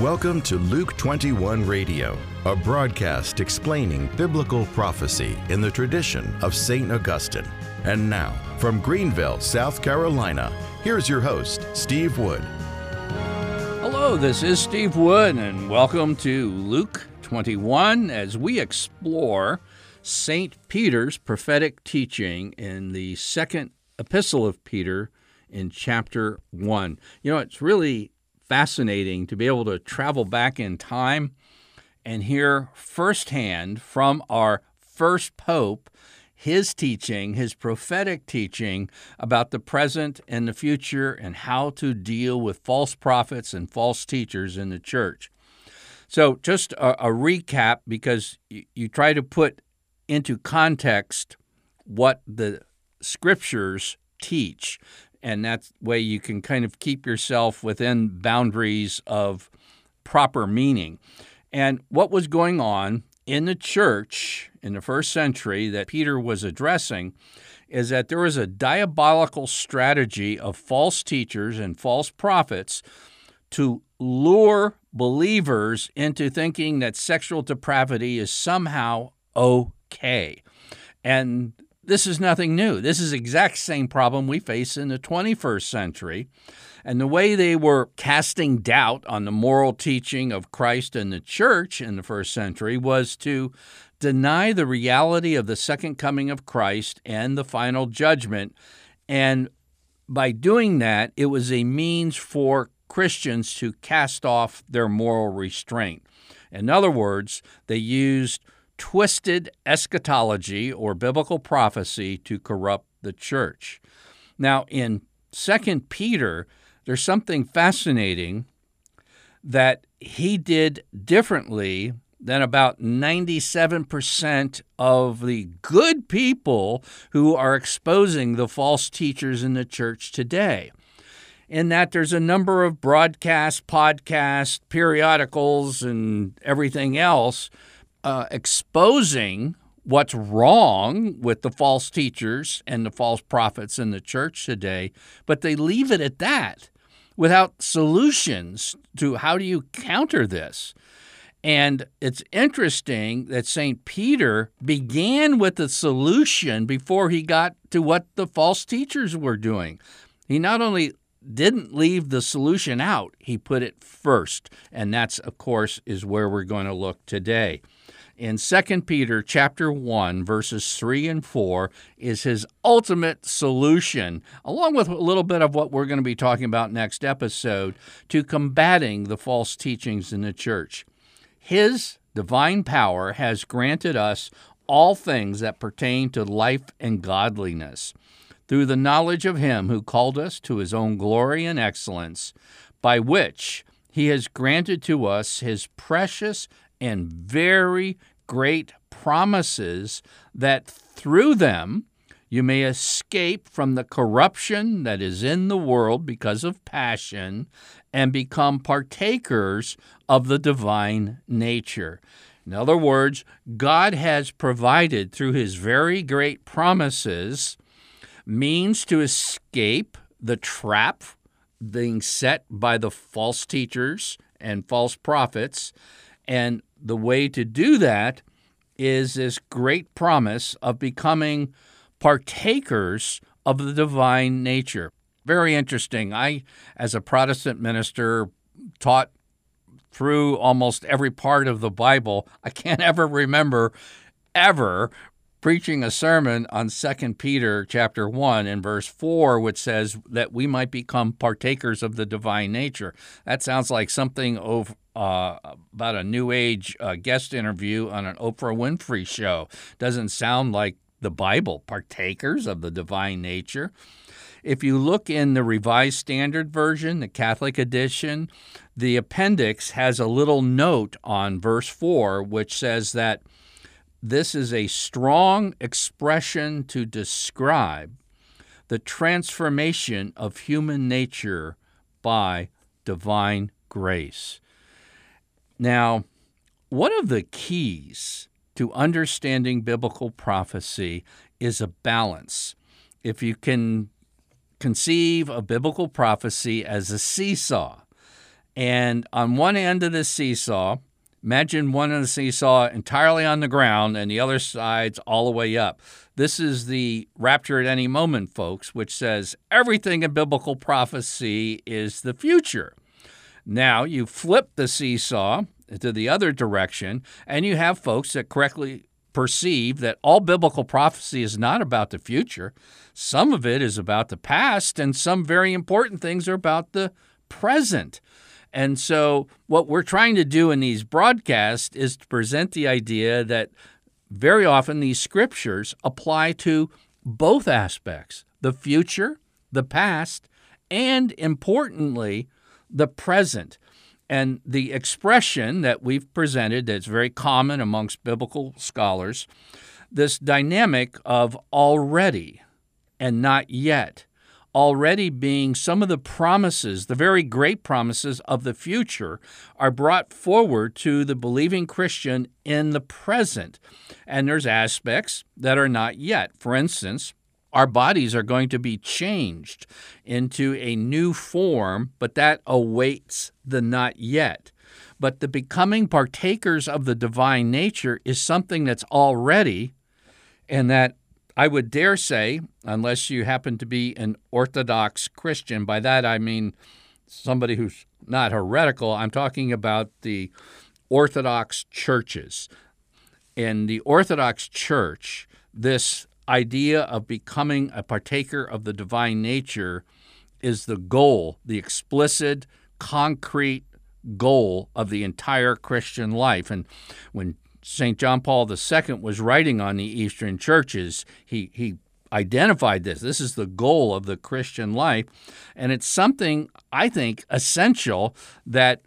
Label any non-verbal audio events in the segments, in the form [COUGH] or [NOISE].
Welcome to Luke 21 Radio, a broadcast explaining biblical prophecy in the tradition of St. Augustine. And now, from Greenville, South Carolina, here's your host, Steve Wood. Hello, this is Steve Wood, and welcome to Luke 21 as we explore St. Peter's prophetic teaching in the second epistle of Peter in chapter 1. You know, it's really fascinating to be able to travel back in time and hear firsthand from our first pope his teaching, his prophetic teaching about the present and the future and how to deal with false prophets and false teachers in the church. So, just a, a recap because you, you try to put into context what the scriptures teach and that way you can kind of keep yourself within boundaries of proper meaning. And what was going on in the church in the first century that Peter was addressing is that there was a diabolical strategy of false teachers and false prophets to lure believers into thinking that sexual depravity is somehow okay. And this is nothing new. This is exact same problem we face in the 21st century. And the way they were casting doubt on the moral teaching of Christ and the church in the first century was to deny the reality of the second coming of Christ and the final judgment. And by doing that, it was a means for Christians to cast off their moral restraint. In other words, they used twisted eschatology or biblical prophecy to corrupt the church. Now, in 2 Peter, there's something fascinating that he did differently than about 97% of the good people who are exposing the false teachers in the church today. In that there's a number of broadcasts, podcasts, periodicals, and everything else uh, exposing what's wrong with the false teachers and the false prophets in the church today, but they leave it at that without solutions to how do you counter this. And it's interesting that St. Peter began with the solution before he got to what the false teachers were doing. He not only didn't leave the solution out, he put it first. And that's, of course, is where we're going to look today in 2 Peter chapter 1 verses 3 and 4 is his ultimate solution along with a little bit of what we're going to be talking about next episode to combating the false teachings in the church. His divine power has granted us all things that pertain to life and godliness through the knowledge of him who called us to his own glory and excellence by which he has granted to us his precious and very great promises that through them you may escape from the corruption that is in the world because of passion and become partakers of the divine nature. In other words, God has provided through his very great promises means to escape the trap being set by the false teachers and false prophets and the way to do that is this great promise of becoming partakers of the divine nature. Very interesting. I, as a Protestant minister, taught through almost every part of the Bible. I can't [LAUGHS] ever remember ever preaching a sermon on 2 Peter chapter 1 and verse 4 which says that we might become partakers of the divine nature. That sounds like something of uh, about a new age uh, guest interview on an Oprah Winfrey show. Doesn't sound like the Bible, partakers of the divine nature. If you look in the Revised Standard Version, the Catholic edition, the appendix has a little note on verse 4 which says that this is a strong expression to describe the transformation of human nature by divine grace. Now, one of the keys to understanding biblical prophecy is a balance. If you can conceive of biblical prophecy as a seesaw, And on one end of the seesaw, imagine one of the seesaw entirely on the ground and the other side's all the way up. This is the rapture at any moment, folks, which says everything in biblical prophecy is the future. Now you flip the seesaw to the other direction, and you have folks that correctly perceive that all biblical prophecy is not about the future. Some of it is about the past, and some very important things are about the present. And so, what we're trying to do in these broadcasts is to present the idea that very often these scriptures apply to both aspects the future, the past, and importantly, the present. And the expression that we've presented that's very common amongst biblical scholars, this dynamic of already and not yet, already being some of the promises, the very great promises of the future, are brought forward to the believing Christian in the present. And there's aspects that are not yet. For instance, our bodies are going to be changed into a new form, but that awaits the not yet. But the becoming partakers of the divine nature is something that's already, and that I would dare say, unless you happen to be an Orthodox Christian, by that I mean somebody who's not heretical, I'm talking about the Orthodox churches. In the Orthodox Church, this idea of becoming a partaker of the divine nature is the goal, the explicit, concrete goal of the entire Christian life. And when St. John Paul II was writing on the Eastern churches, he, he identified this. This is the goal of the Christian life. And it's something, I think, essential that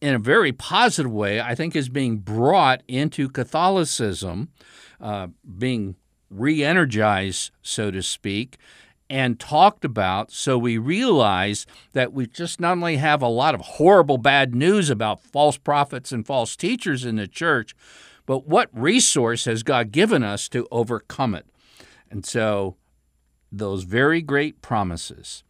in a very positive way, I think is being brought into Catholicism, uh, being re energized, so to speak, and talked about so we realize that we just not only have a lot of horrible bad news about false prophets and false teachers in the church, but what resource has God given us to overcome it? And so, those very great promises.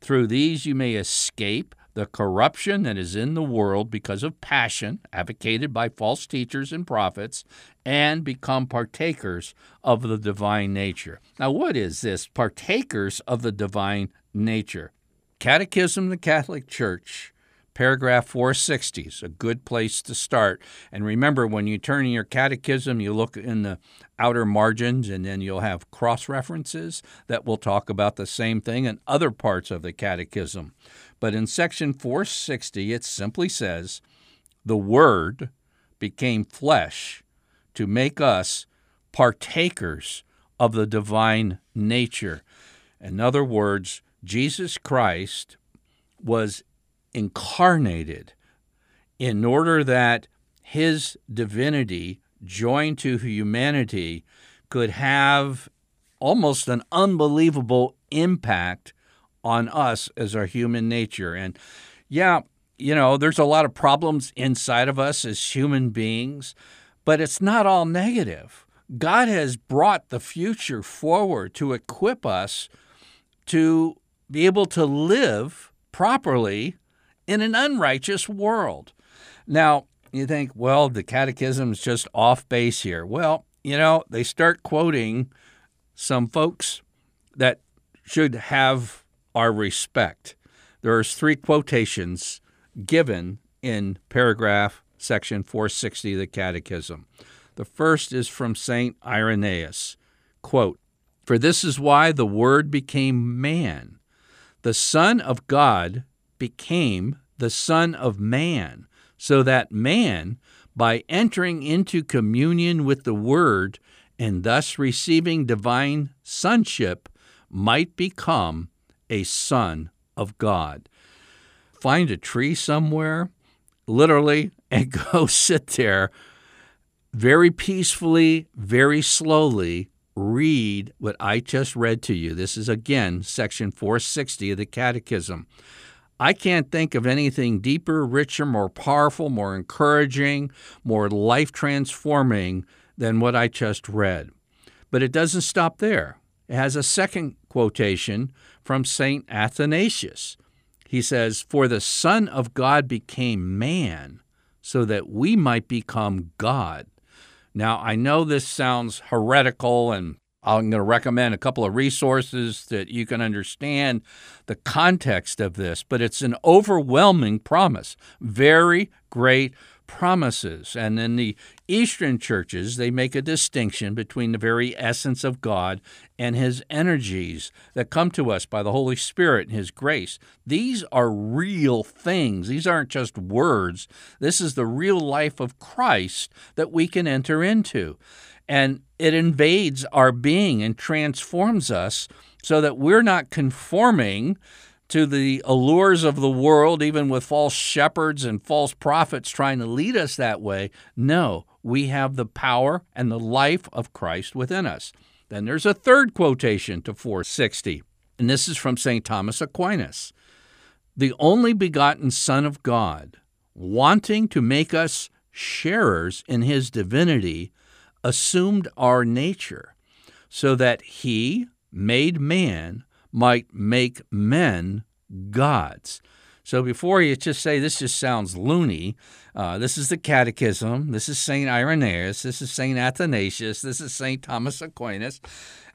Through these you may escape the corruption that is in the world because of passion advocated by false teachers and prophets, and become partakers of the divine nature. Now, what is this? Partakers of the divine nature. Catechism of the Catholic Church, paragraph 460 is a good place to start. And remember, when you turn in your catechism, you look in the outer margins and then you'll have cross references that will talk about the same thing in other parts of the catechism. But in section 460, it simply says, The Word became flesh to make us partakers of the divine nature. In other words, Jesus Christ was incarnated in order that his divinity joined to humanity could have almost an unbelievable impact on us as our human nature. And yeah, you know, there's a lot of problems inside of us as human beings, but it's not all negative. God has brought the future forward to equip us to be able to live properly in an unrighteous world. Now, you think, well, the catechism is just off base here. Well, you know, they start quoting some folks that should have our respect. There's three quotations given in paragraph section 460 of the Catechism. The first is from St. Irenaeus. Quote, For this is why the Word became man. The Son of God became the Son of man, so that man, by entering into communion with the Word and thus receiving divine sonship, might become a son of God. Find a tree somewhere, literally, [LAUGHS] and go sit there very peacefully, very slowly. Read what I just read to you. This is again section 460 of the Catechism. I can't think of anything deeper, richer, more powerful, more encouraging, more life transforming than what I just read. But it doesn't stop there. It has a second quotation from St. Athanasius. He says, For the Son of God became man so that we might become God. Now, I know this sounds heretical, and I'm going to recommend a couple of resources that you can understand the context of this, but it's an overwhelming promise. Very great promises. And in the Eastern churches, they make a distinction between the very essence of God and His energies that come to us by the Holy Spirit and His grace. These are real things. These aren't just words. This is the real life of Christ that we can enter into. And it invades our being and transforms us so that we're not conforming to the allures of the world, even with false shepherds and false prophets trying to lead us that way. No, we have the power and the life of Christ within us. Then there's a third quotation to 460, and this is from St. Thomas Aquinas. The only begotten Son of God, wanting to make us sharers in his divinity, assumed our nature, so that he, made man, might make men gods. So before you just say this just sounds loony, uh, this is the Catechism. This is Saint Irenaeus. This is Saint Athanasius. This is Saint Thomas Aquinas.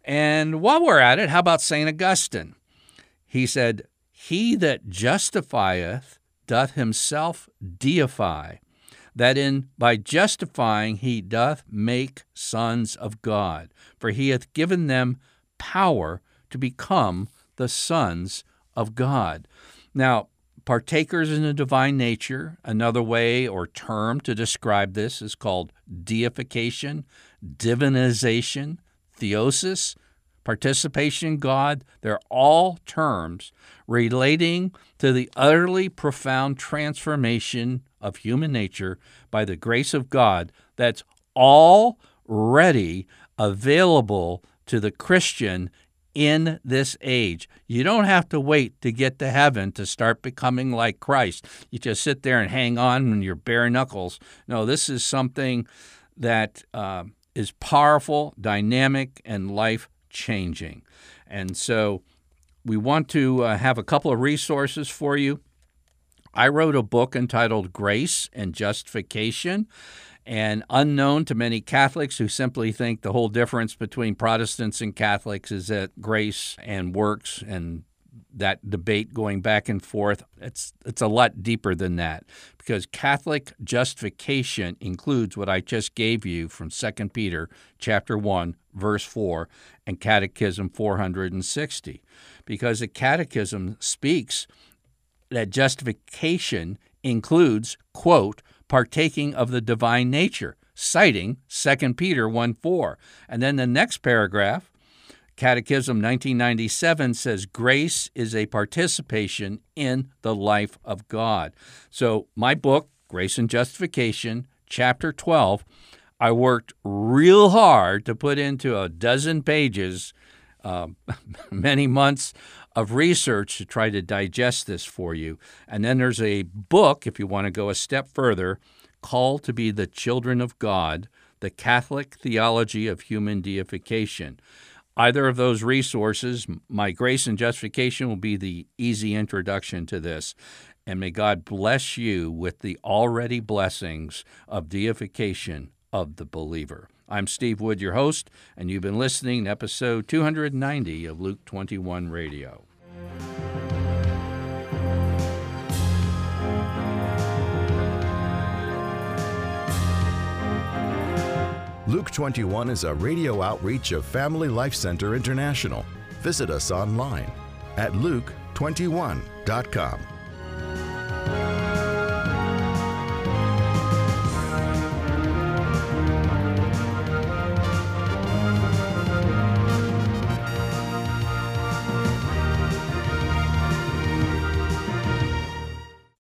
And while we're at it, how about Saint Augustine? He said, "He that justifieth doth himself deify." that in by justifying he doth make sons of God, for he hath given them power to become the sons of God. Now, partakers in the divine nature, another way or term to describe this is called deification, divinization, theosis, participation in God. They're all terms relating to the utterly profound transformation of human nature by the grace of God that's already available to the Christian in this age. You don't have to wait to get to heaven to start becoming like Christ. You just sit there and hang on in your bare knuckles. No, this is something that uh, is powerful, dynamic, and life changing. And so we want to uh, have a couple of resources for you. I wrote a book entitled Grace and Justification and unknown to many Catholics who simply think the whole difference between Protestants and Catholics is that grace and works and that debate going back and forth it's it's a lot deeper than that. Because Catholic justification includes what I just gave you from 2 Peter chapter 1 verse 4 and Catechism 460 because the catechism speaks that justification includes quote partaking of the divine nature, citing 2 Peter 1 4. And then the next paragraph, Catechism 1997 says grace is a participation in the life of God. So, my book, Grace and Justification, chapter 12, I worked real hard to put into a dozen pages, uh, [LAUGHS] many months of research to try to digest this for you. And then there's a book, if you want to go a step further, called to be the children of God, the Catholic theology of human deification. Either of those resources, My Grace and Justification, will be the easy introduction to this. And may God bless you with the already blessings of deification of the believer. I'm Steve Wood, your host, and you've been listening to episode 290 of Luke 21 Radio. Luke 21 is a radio outreach of Family Life Center International. Visit us online at luke21.com.